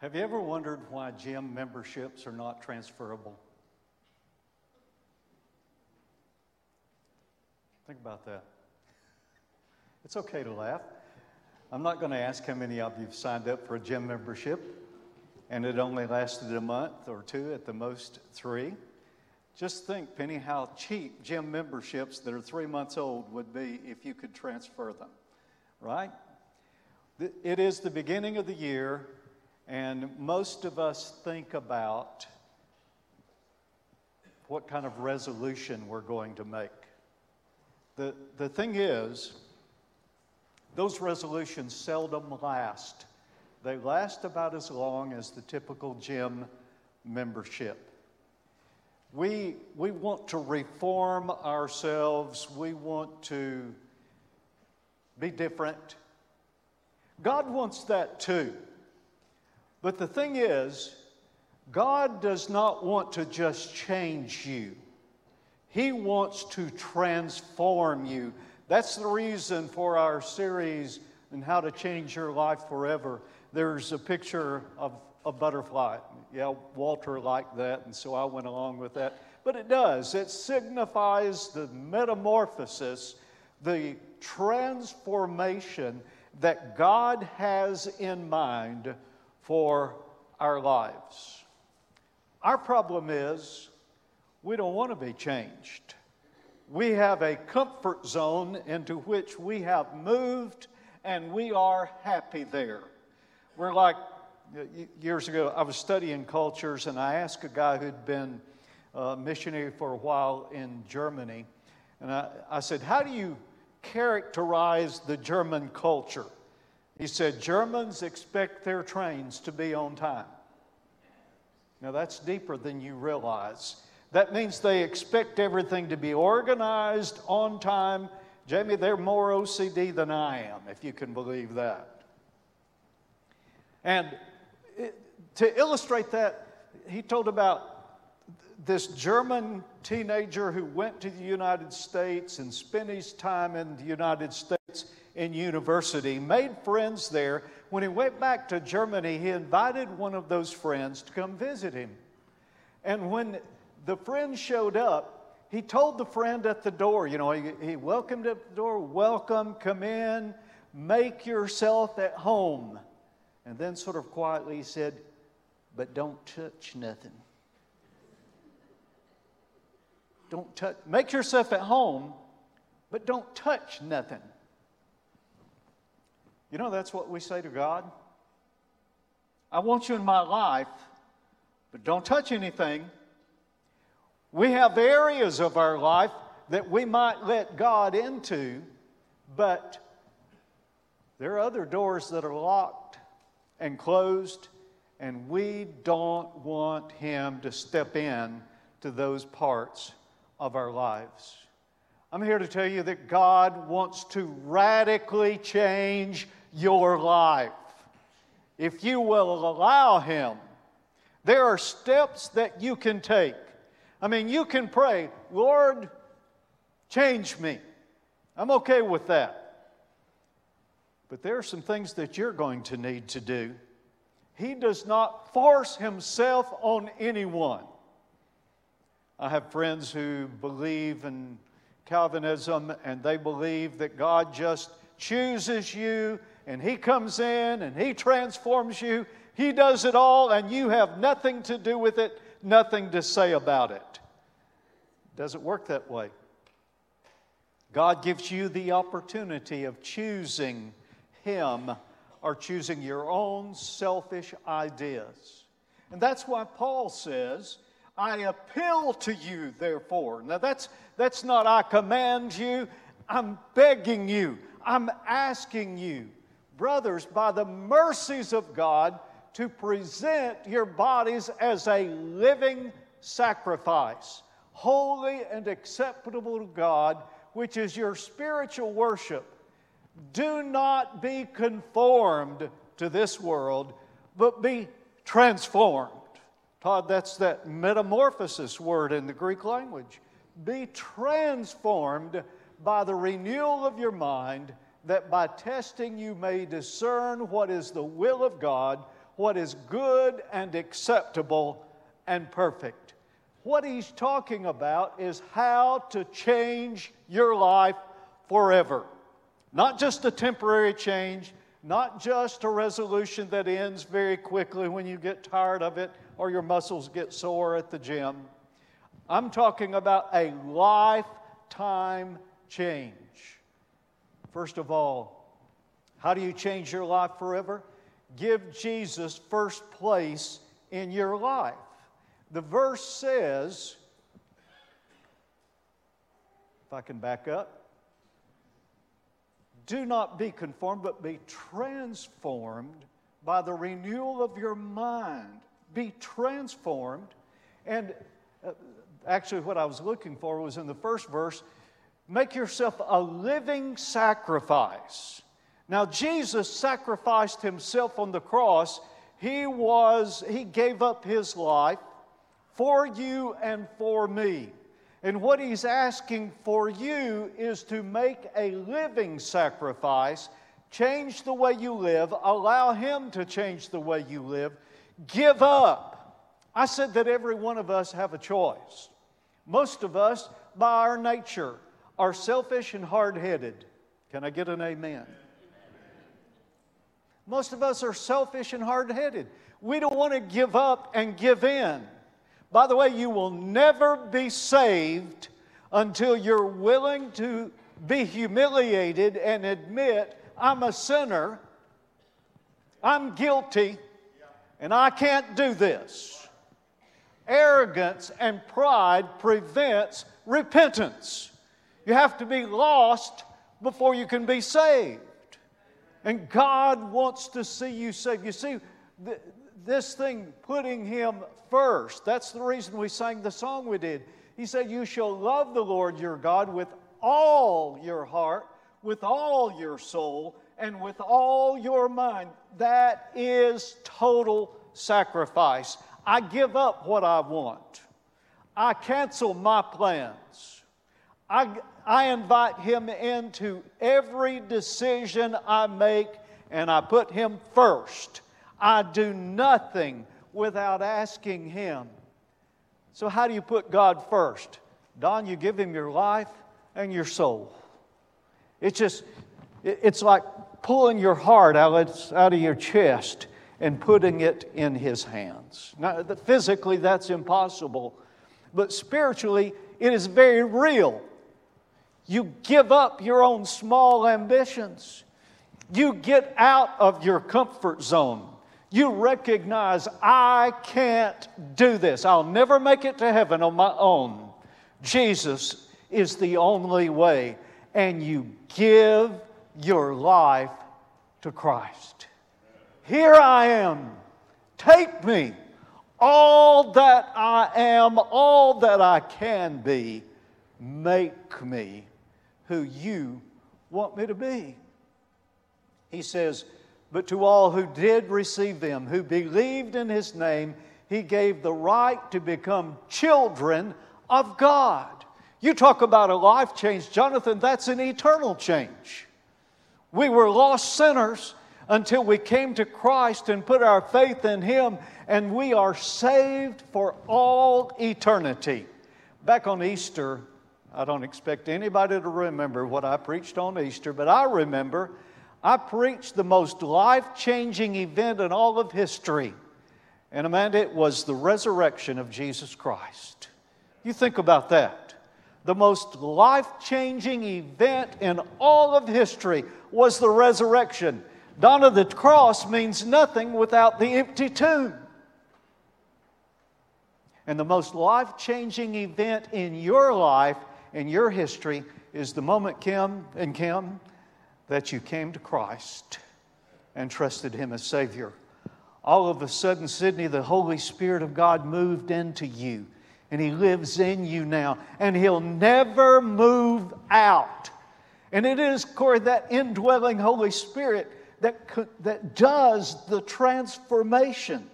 Have you ever wondered why gym memberships are not transferable? Think about that. It's okay to laugh. I'm not going to ask how many of you have signed up for a gym membership, and it only lasted a month or two, at the most three. Just think, Penny, how cheap gym memberships that are three months old would be if you could transfer them, right? It is the beginning of the year, and most of us think about what kind of resolution we're going to make. The, the thing is, those resolutions seldom last. They last about as long as the typical gym membership. We, we want to reform ourselves, we want to be different. God wants that too. But the thing is, God does not want to just change you, He wants to transform you. That's the reason for our series and how to change your life forever. There's a picture of a butterfly. Yeah, Walter liked that, and so I went along with that. But it does, it signifies the metamorphosis, the transformation that God has in mind for our lives. Our problem is we don't want to be changed. We have a comfort zone into which we have moved and we are happy there. We're like years ago, I was studying cultures and I asked a guy who'd been a missionary for a while in Germany, and I, I said, How do you characterize the German culture? He said, Germans expect their trains to be on time. Now, that's deeper than you realize. That means they expect everything to be organized on time. Jamie, they're more OCD than I am, if you can believe that. And to illustrate that, he told about this German teenager who went to the United States and spent his time in the United States in university, made friends there. When he went back to Germany, he invited one of those friends to come visit him. And when the friend showed up, he told the friend at the door, you know, he, he welcomed at the door, welcome, come in, make yourself at home. And then, sort of quietly, he said, but don't touch nothing. Don't touch, make yourself at home, but don't touch nothing. You know, that's what we say to God. I want you in my life, but don't touch anything. We have areas of our life that we might let God into, but there are other doors that are locked and closed, and we don't want Him to step in to those parts of our lives. I'm here to tell you that God wants to radically change your life. If you will allow Him, there are steps that you can take. I mean, you can pray, Lord, change me. I'm okay with that. But there are some things that you're going to need to do. He does not force Himself on anyone. I have friends who believe in Calvinism and they believe that God just chooses you and He comes in and He transforms you. He does it all, and you have nothing to do with it, nothing to say about it. it doesn't work that way. God gives you the opportunity of choosing Him or choosing your own selfish ideas. And that's why Paul says, I appeal to you, therefore. Now, that's, that's not I command you, I'm begging you, I'm asking you brothers, by the mercies of God, to present your bodies as a living sacrifice, holy and acceptable to God, which is your spiritual worship. Do not be conformed to this world, but be transformed. Todd, that's that metamorphosis word in the Greek language. Be transformed by the renewal of your mind that by testing you may discern what is the will of God, what is good and acceptable and perfect. What he's talking about is how to change your life forever. Not just a temporary change, not just a resolution that ends very quickly when you get tired of it or your muscles get sore at the gym. I'm talking about a lifetime change. First of all, how do you change your life forever? Give Jesus first place in your life. The verse says, if I can back up, do not be conformed, but be transformed by the renewal of your mind. Be transformed. And uh, actually, what I was looking for was in the first verse make yourself a living sacrifice. Now, Jesus sacrificed himself on the cross. He was, he gave up his life for you and for me. And what he's asking for you is to make a living sacrifice, change the way you live, allow him to change the way you live, give up. I said that every one of us have a choice. Most of us, by our nature, are selfish and hard headed. Can I get an amen? Most of us are selfish and hard headed. We don't want to give up and give in. By the way, you will never be saved until you're willing to be humiliated and admit, I'm a sinner, I'm guilty, and I can't do this. Arrogance and pride prevents repentance. You have to be lost before you can be saved. And God wants to see you saved. You see, this thing, putting Him first. That's the reason we sang the song we did. He said, You shall love the Lord your God with all your heart, with all your soul, and with all your mind. That is total sacrifice. I give up what I want, I cancel my plans. I, I invite Him into every decision I make, and I put Him first. I do nothing without asking Him. So, how do you put God first? Don, you give Him your life and your soul. It's just, it's like pulling your heart out, out of your chest and putting it in His hands. Now, physically, that's impossible, but spiritually, it is very real. You give up your own small ambitions. You get out of your comfort zone. You recognize, I can't do this. I'll never make it to heaven on my own. Jesus is the only way. And you give your life to Christ. Here I am. Take me. All that I am, all that I can be, make me who you want me to be. He says, but to all who did receive them, who believed in his name, he gave the right to become children of God. You talk about a life change, Jonathan, that's an eternal change. We were lost sinners until we came to Christ and put our faith in him, and we are saved for all eternity. Back on Easter, I don't expect anybody to remember what I preached on Easter, but I remember I preached the most life changing event in all of history. And Amanda, it was the resurrection of Jesus Christ. You think about that. The most life changing event in all of history was the resurrection. Donna, the cross means nothing without the empty tomb. And the most life changing event in your life, in your history, is the moment, Kim and Kim, that you came to Christ and trusted Him as Savior. All of a sudden, Sydney, the Holy Spirit of God moved into you, and He lives in you now, and He'll never move out. And it is, Corey, that indwelling Holy Spirit that, that does the transformation.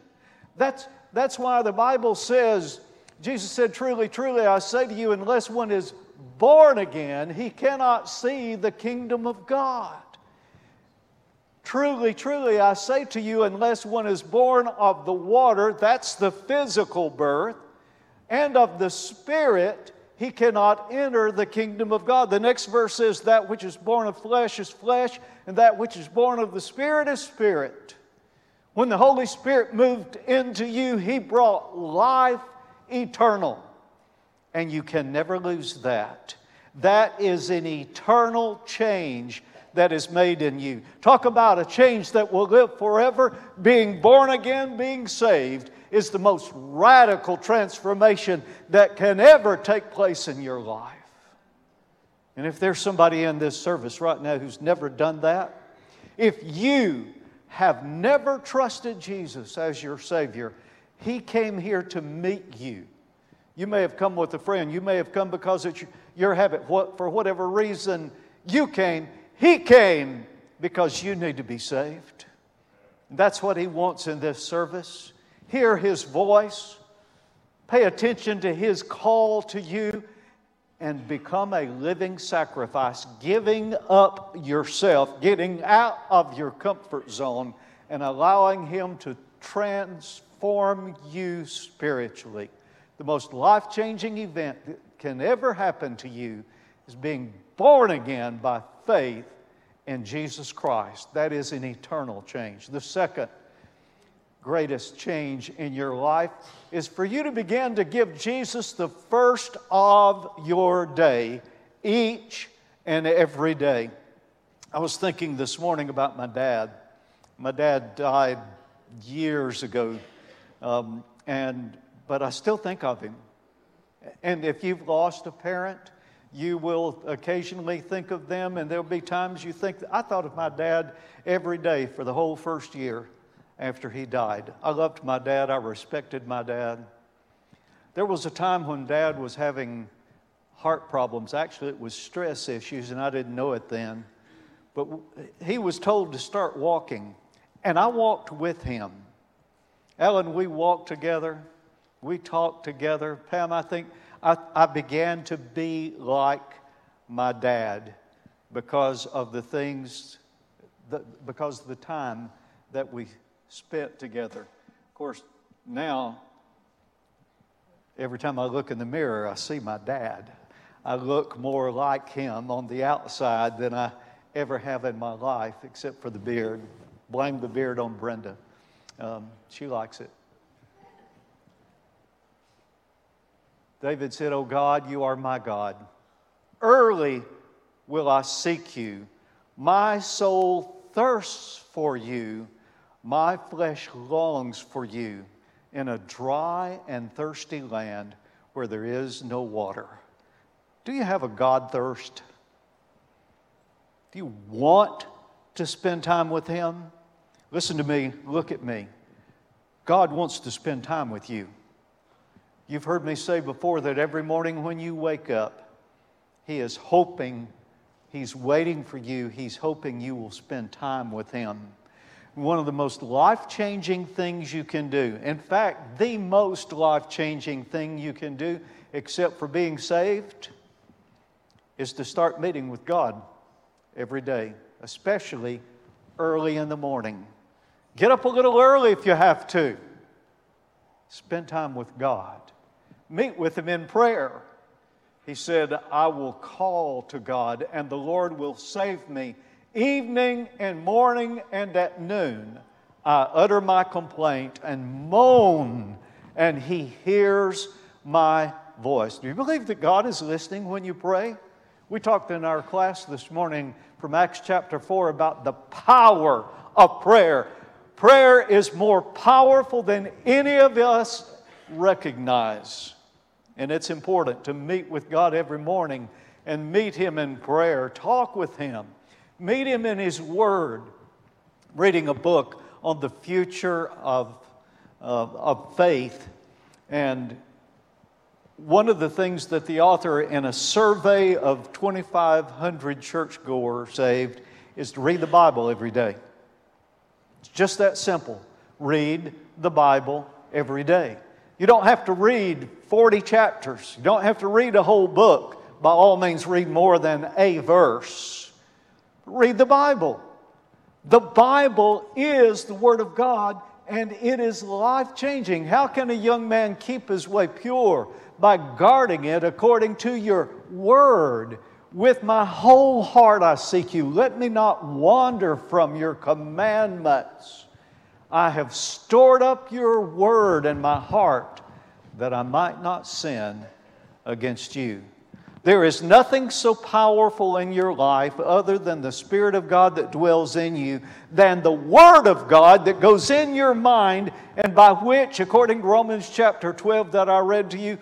That's, that's why the Bible says, Jesus said, Truly, truly, I say to you, unless one is born again, he cannot see the kingdom of God. Truly, truly, I say to you, unless one is born of the water, that's the physical birth, and of the Spirit, he cannot enter the kingdom of God. The next verse says, That which is born of flesh is flesh, and that which is born of the Spirit is spirit. When the Holy Spirit moved into you, he brought life eternal. And you can never lose that. That is an eternal change that is made in you. Talk about a change that will live forever. Being born again, being saved, is the most radical transformation that can ever take place in your life. And if there's somebody in this service right now who's never done that, if you have never trusted Jesus as your Savior, He came here to meet you. You may have come with a friend. You may have come because it's your habit. For whatever reason you came, He came because you need to be saved. That's what He wants in this service. Hear His voice, pay attention to His call to you, and become a living sacrifice, giving up yourself, getting out of your comfort zone, and allowing Him to transform you spiritually. The most life changing event that can ever happen to you is being born again by faith in Jesus Christ. That is an eternal change. The second greatest change in your life is for you to begin to give Jesus the first of your day, each and every day. I was thinking this morning about my dad. My dad died years ago, um, and but I still think of him. And if you've lost a parent, you will occasionally think of them, and there'll be times you think, I thought of my dad every day for the whole first year after he died. I loved my dad, I respected my dad. There was a time when dad was having heart problems. Actually, it was stress issues, and I didn't know it then. But he was told to start walking, and I walked with him. Ellen, we walked together. We talked together. Pam, I think I, I began to be like my dad because of the things, that, because of the time that we spent together. Of course, now, every time I look in the mirror, I see my dad. I look more like him on the outside than I ever have in my life, except for the beard. Blame the beard on Brenda. Um, she likes it. David said, O God, you are my God. Early will I seek you. My soul thirsts for you. My flesh longs for you in a dry and thirsty land where there is no water. Do you have a God thirst? Do you want to spend time with Him? Listen to me, look at me. God wants to spend time with you. You've heard me say before that every morning when you wake up, He is hoping, He's waiting for you, He's hoping you will spend time with Him. One of the most life changing things you can do, in fact, the most life changing thing you can do, except for being saved, is to start meeting with God every day, especially early in the morning. Get up a little early if you have to. Spend time with God meet with him in prayer. He said, I will call to God, and the Lord will save me. Evening and morning and at noon, I utter my complaint and moan, and he hears my voice. Do you believe that God is listening when you pray? We talked in our class this morning from Acts chapter 4 about the power of prayer. Prayer is more powerful than any of us recognize. And it's important to meet with God every morning and meet Him in prayer, talk with Him, meet Him in His Word, reading a book on the future of, of, of faith. And one of the things that the author, in a survey of 2,500 churchgoers saved, is to read the Bible every day. It's just that simple. Read the Bible every day. You don't have to read 40 chapters. You don't have to read a whole book. By all means, read more than a verse. Read the Bible. The Bible is the Word of God and it is life changing. How can a young man keep his way pure? By guarding it according to your Word. With my whole heart I seek you. Let me not wander from your commandments. I have stored up your Word in my heart that I might not sin against you. There is nothing so powerful in your life other than the Spirit of God that dwells in you, than the Word of God that goes in your mind, and by which, according to Romans chapter 12 that I read to you,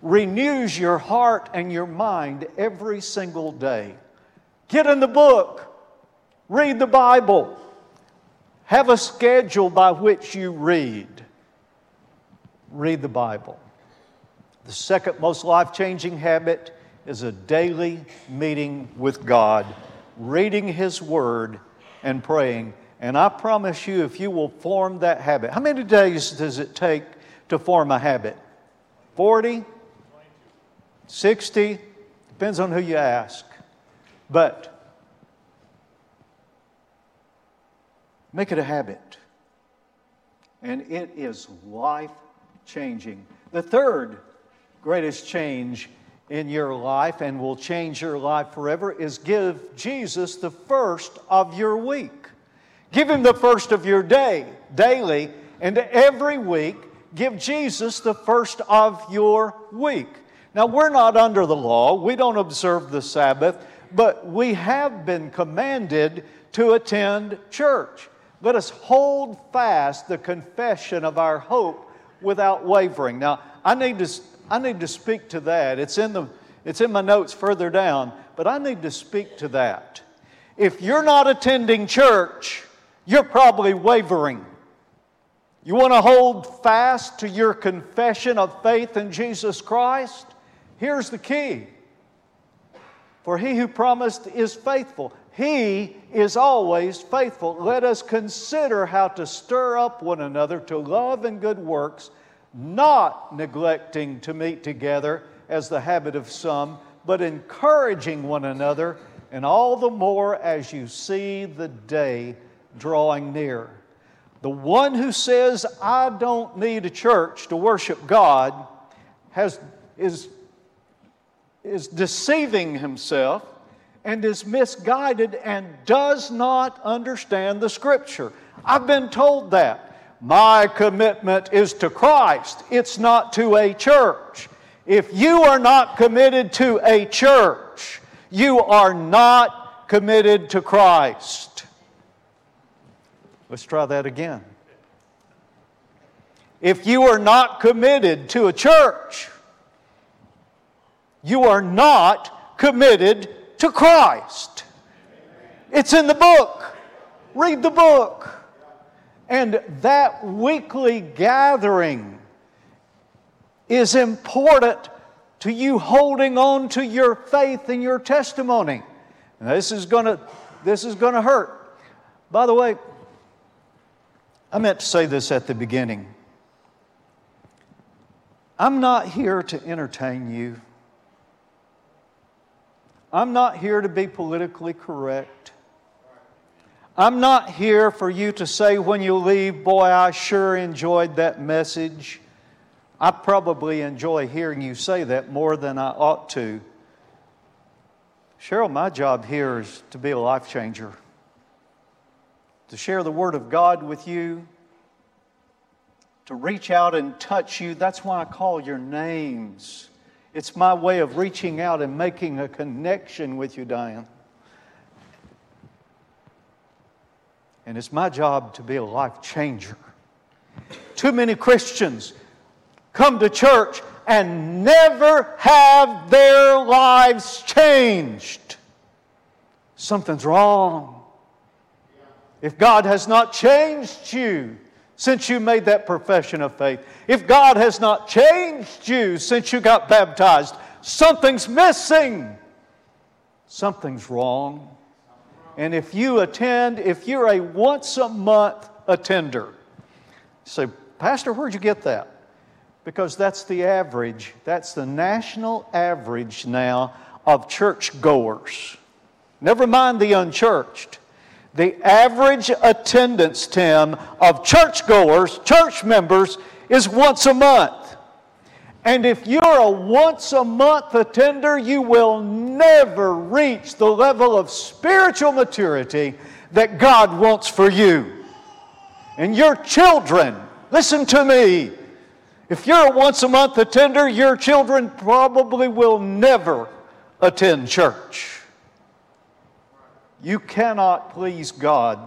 renews your heart and your mind every single day. Get in the book, read the Bible, have a schedule by which you read. Read the Bible. The second most life changing habit is a daily meeting with God, reading His Word and praying. And I promise you, if you will form that habit, how many days does it take to form a habit? 40? 60? Depends on who you ask. But make it a habit. And it is life changing. The third greatest change in your life and will change your life forever is give Jesus the first of your week. Give him the first of your day, daily, and every week, give Jesus the first of your week. Now, we're not under the law, we don't observe the Sabbath, but we have been commanded to attend church. Let us hold fast the confession of our hope without wavering. Now, I need to I need to speak to that. It's in, the, it's in my notes further down, but I need to speak to that. If you're not attending church, you're probably wavering. You want to hold fast to your confession of faith in Jesus Christ? Here's the key. For he who promised is faithful. He is always faithful. Let us consider how to stir up one another to love and good works not neglecting to meet together as the habit of some, but encouraging one another, and all the more as you see the day drawing near. The one who says, I don't need a church to worship God, has, is, is deceiving himself and is misguided and does not understand the Scripture. I've been told that. My commitment is to Christ, it's not to a church. If you are not committed to a church, you are not committed to Christ. Let's try that again. If you are not committed to a church, you are not committed to Christ. It's in the book. Read the book. And that weekly gathering is important to you holding on to your faith and your testimony. And this is going to this is going to hurt. By the way, I meant to say this at the beginning. I'm not here to entertain you. I'm not here to be politically correct. I'm not here for you to say when you leave, boy, I sure enjoyed that message. I probably enjoy hearing you say that more than I ought to. Cheryl, my job here is to be a life changer, to share the Word of God with you, to reach out and touch you. That's why I call your names. It's my way of reaching out and making a connection with you, Diane. And it's my job to be a life changer. Too many Christians come to church and never have their lives changed. Something's wrong. If God has not changed you since you made that profession of faith, if God has not changed you since you got baptized, something's missing. Something's wrong. And if you attend, if you're a once a month attender, say, Pastor, where'd you get that? Because that's the average, that's the national average now of church goers. Never mind the unchurched. The average attendance, Tim, of churchgoers, church members, is once a month. And if you're a once a month attender, you will never reach the level of spiritual maturity that God wants for you. And your children, listen to me. If you're a once a month attender, your children probably will never attend church. You cannot please God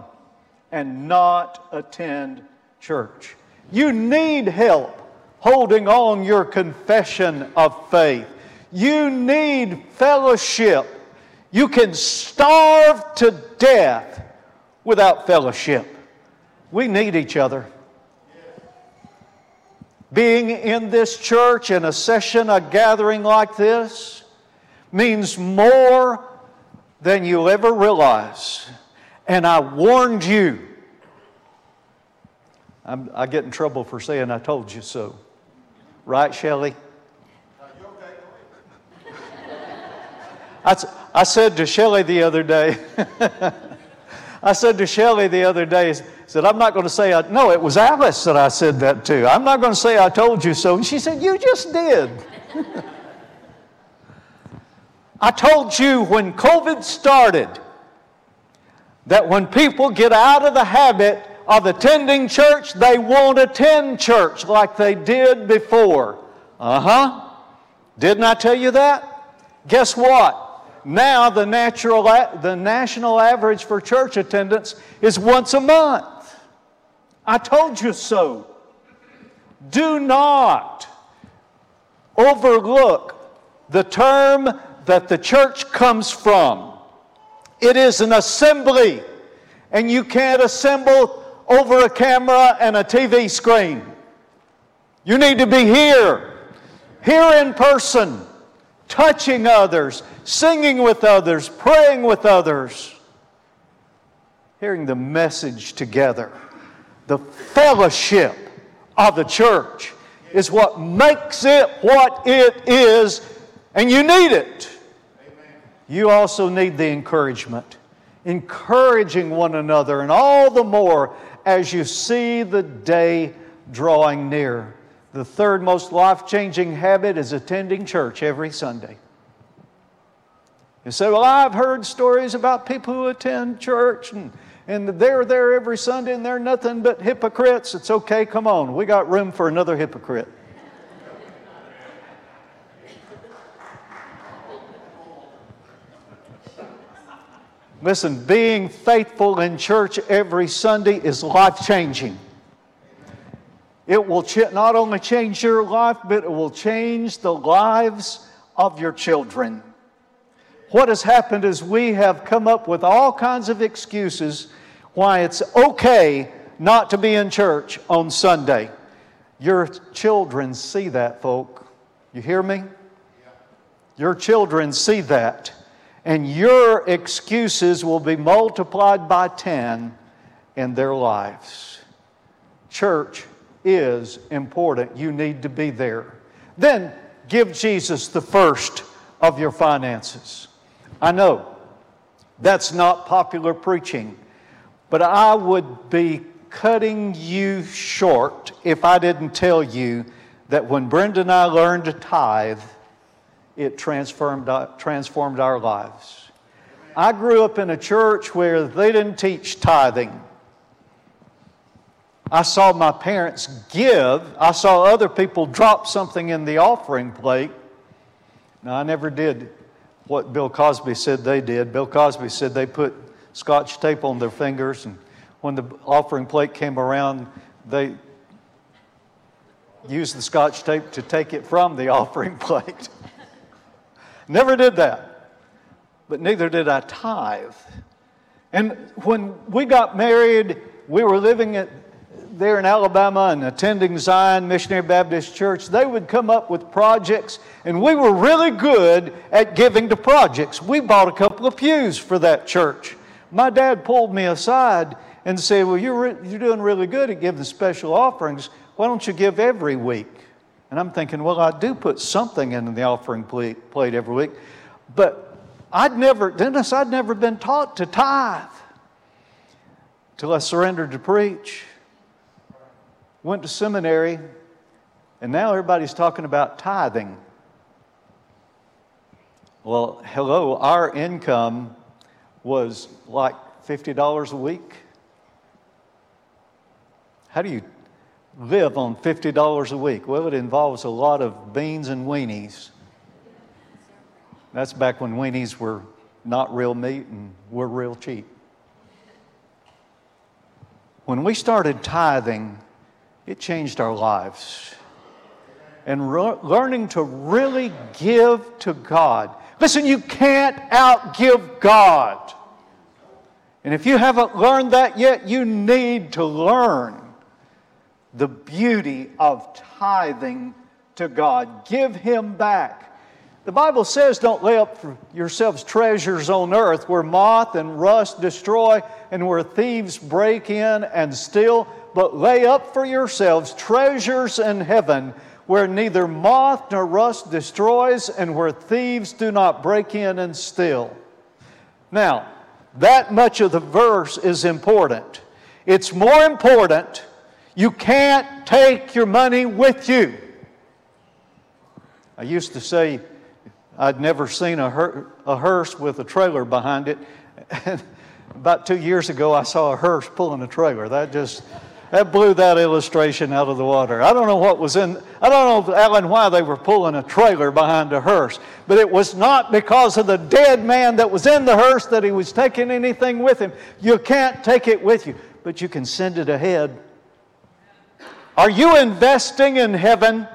and not attend church. You need help holding on your confession of faith. You need fellowship. You can starve to death without fellowship. We need each other. Being in this church in a session, a gathering like this, means more than you'll ever realize. And I warned you. I'm, i get in trouble for saying I told you so. Right, Shelley? I, I said to Shelley the other day, I said to Shelley the other day, said, I'm not going to say, I, no, it was Alice that I said that to. I'm not going to say I told you so. And she said, You just did. I told you when COVID started that when people get out of the habit of attending church, they won't attend church like they did before. Uh huh. Didn't I tell you that? Guess what? Now the, natural, the national average for church attendance is once a month. I told you so. Do not overlook the term that the church comes from. It is an assembly, and you can't assemble over a camera and a TV screen. You need to be here, here in person, touching others, singing with others, praying with others, hearing the message together. The fellowship of the church is what makes it what it is, and you need it you also need the encouragement, encouraging one another, and all the more as you see the day drawing near. The third most life changing habit is attending church every Sunday. You say, Well, I've heard stories about people who attend church and, and they're there every Sunday and they're nothing but hypocrites. It's okay, come on. We got room for another hypocrite. Listen, being faithful in church every Sunday is life changing. It will ch- not only change your life, but it will change the lives of your children. What has happened is we have come up with all kinds of excuses why it's okay not to be in church on Sunday. Your children see that, folk. You hear me? Your children see that and your excuses will be multiplied by 10 in their lives. Church is important. You need to be there. Then give Jesus the first of your finances. I know that's not popular preaching, but I would be cutting you short if I didn't tell you that when Brenda and I learned to tithe, it transformed, uh, transformed our lives. I grew up in a church where they didn't teach tithing. I saw my parents give. I saw other people drop something in the offering plate. Now, I never did what Bill Cosby said they did. Bill Cosby said they put scotch tape on their fingers, and when the offering plate came around, they used the scotch tape to take it from the offering plate. Never did that. But neither did I tithe. And when we got married, we were living at, there in Alabama and attending Zion Missionary Baptist Church. They would come up with projects, and we were really good at giving to projects. We bought a couple of pews for that church. My dad pulled me aside and said, Well, you're, re- you're doing really good at giving special offerings. Why don't you give every week? And I'm thinking, well, I do put something in the offering plate, every week. But I'd never, Dennis, I'd never been taught to tithe. till I surrendered to preach. Went to seminary, and now everybody's talking about tithing. Well, hello, our income was like $50 a week. How do you live on $50 a week? Well, it involves a lot of beans and weenies. That's back when weenies were not real meat and were real cheap. When we started tithing, it changed our lives. And re- learning to really give to God. Listen, you can't outgive God. And if you haven't learned that yet, you need to learn the beauty of tithing to God. Give Him back. The Bible says, Don't lay up for yourselves treasures on earth where moth and rust destroy and where thieves break in and steal, but lay up for yourselves treasures in heaven where neither moth nor rust destroys and where thieves do not break in and steal. Now, that much of the verse is important. It's more important you can't take your money with you. I used to say I'd never seen a, her- a hearse with a trailer behind it. about two years ago, I saw a hearse pulling a trailer. That just that blew that illustration out of the water. I don't know what was in. I don't know, Alan, why they were pulling a trailer behind a hearse, but it was not because of the dead man that was in the hearse that he was taking anything with him. You can't take it with you, but you can send it ahead are you investing in heaven?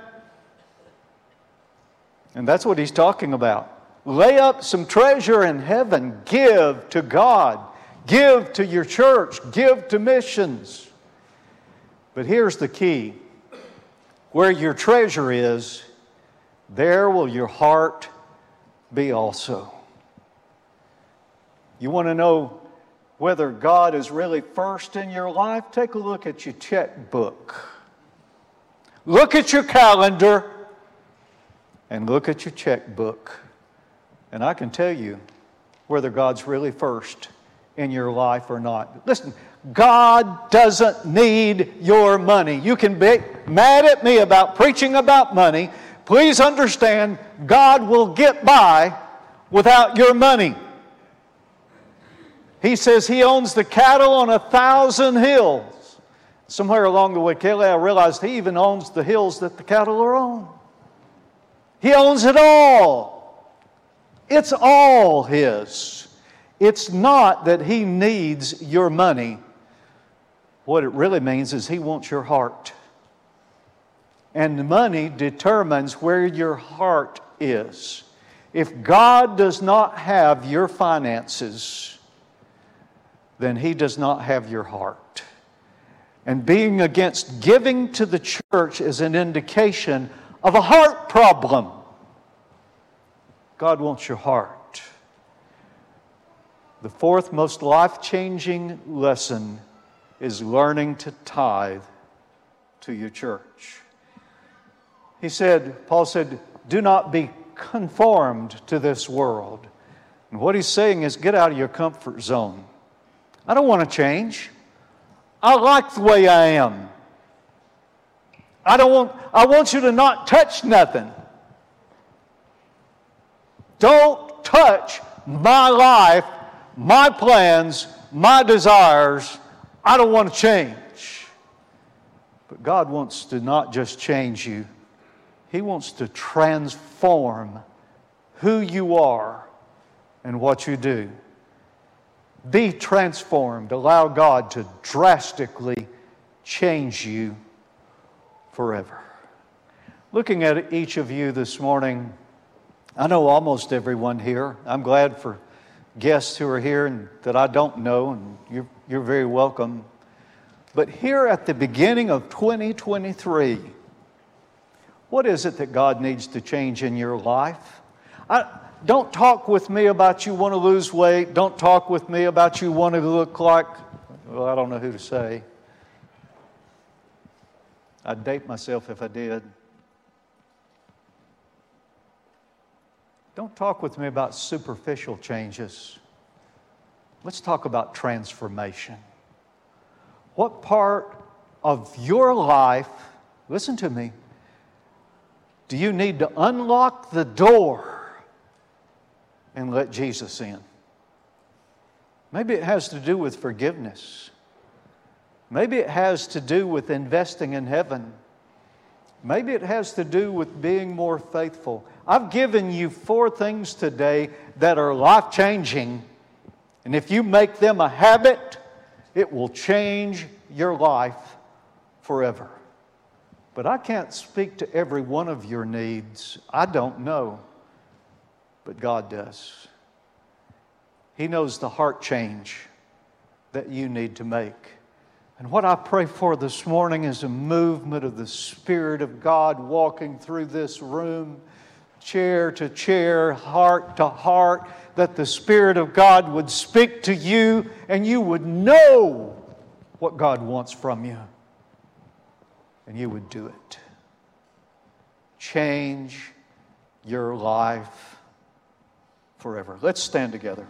And that's what he's talking about. Lay up some treasure in heaven. Give to God. Give to your church. Give to missions. But here's the key where your treasure is, there will your heart be also. You want to know whether God is really first in your life? Take a look at your checkbook. Look at your calendar and look at your checkbook. And I can tell you whether God's really first in your life or not. Listen, God doesn't need your money. You can be mad at me about preaching about money. Please understand, God will get by without your money. He says He owns the cattle on a thousand hills. Somewhere along the way, Kelly, I realized he even owns the hills that the cattle are on. He owns it all. It's all his. It's not that he needs your money. What it really means is he wants your heart. And money determines where your heart is. If God does not have your finances, then he does not have your heart. And being against giving to the church is an indication of a heart problem. God wants your heart. The fourth most life changing lesson is learning to tithe to your church. He said, Paul said, do not be conformed to this world. And what he's saying is, get out of your comfort zone. I don't want to change. I like the way I am. I don't want, I want you to not touch nothing. Don't touch my life, my plans, my desires. I don't want to change. But God wants to not just change you, He wants to transform who you are and what you do. Be transformed. Allow God to drastically change you forever. Looking at each of you this morning, I know almost everyone here. I'm glad for guests who are here and that I don't know, and you're, you're very welcome. But here at the beginning of 2023, what is it that God needs to change in your life? I, don't talk with me about you want to lose weight. Don't talk with me about you want to look like, well, I don't know who to say. I'd date myself if I did. Don't talk with me about superficial changes. Let's talk about transformation. What part of your life, listen to me, do you need to unlock the door and let Jesus in? Maybe it has to do with forgiveness. Maybe it has to do with investing in heaven. Maybe it has to do with being more faithful. I've given you four things today that are life changing. And if you make them a habit, it will change your life forever. But I can't speak to every one of your needs. I don't know. But God does. He knows the heart change that you need to make. And what I pray for this morning is a movement of the Spirit of God walking through this room, chair to chair, heart to heart, that the Spirit of God would speak to you and you would know what God wants from you. And you would do it. Change your life forever. Let's stand together.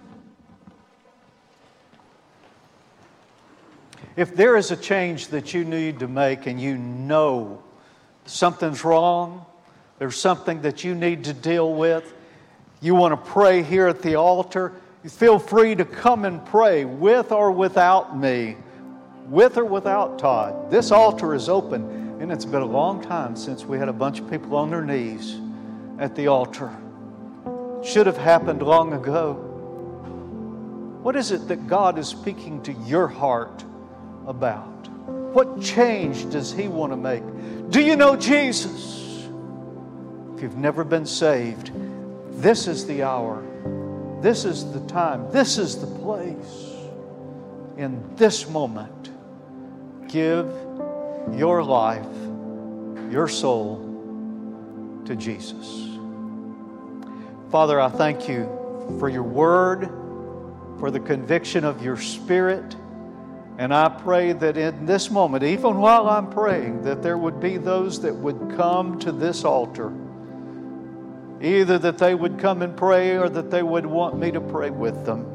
If there is a change that you need to make and you know something's wrong, there's something that you need to deal with, you want to pray here at the altar, feel free to come and pray with or without me, with or without Todd. This altar is open, and it's been a long time since we had a bunch of people on their knees at the altar. Should have happened long ago. What is it that God is speaking to your heart? about? What change does He want to make? Do you know Jesus? If you've never been saved, this is the hour, this is the time, this is the place. In this moment, give your life, your soul to Jesus. Father, I thank you for your word, for the conviction of your spirit and I pray that in this moment, even while I'm praying, that there would be those that would come to this altar. Either that they would come and pray or that they would want me to pray with them.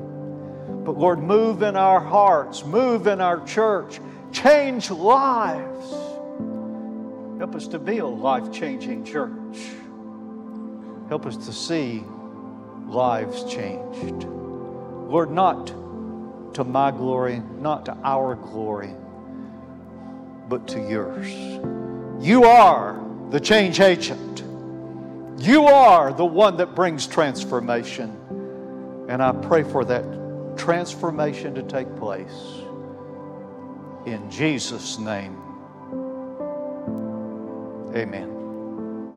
But Lord, move in our hearts, move in our church, change lives. Help us to be a life changing church. Help us to see lives changed. Lord, not to my glory, not to our glory, but to yours. You are the change agent. You are the one that brings transformation. And I pray for that transformation to take place. In Jesus' name, amen.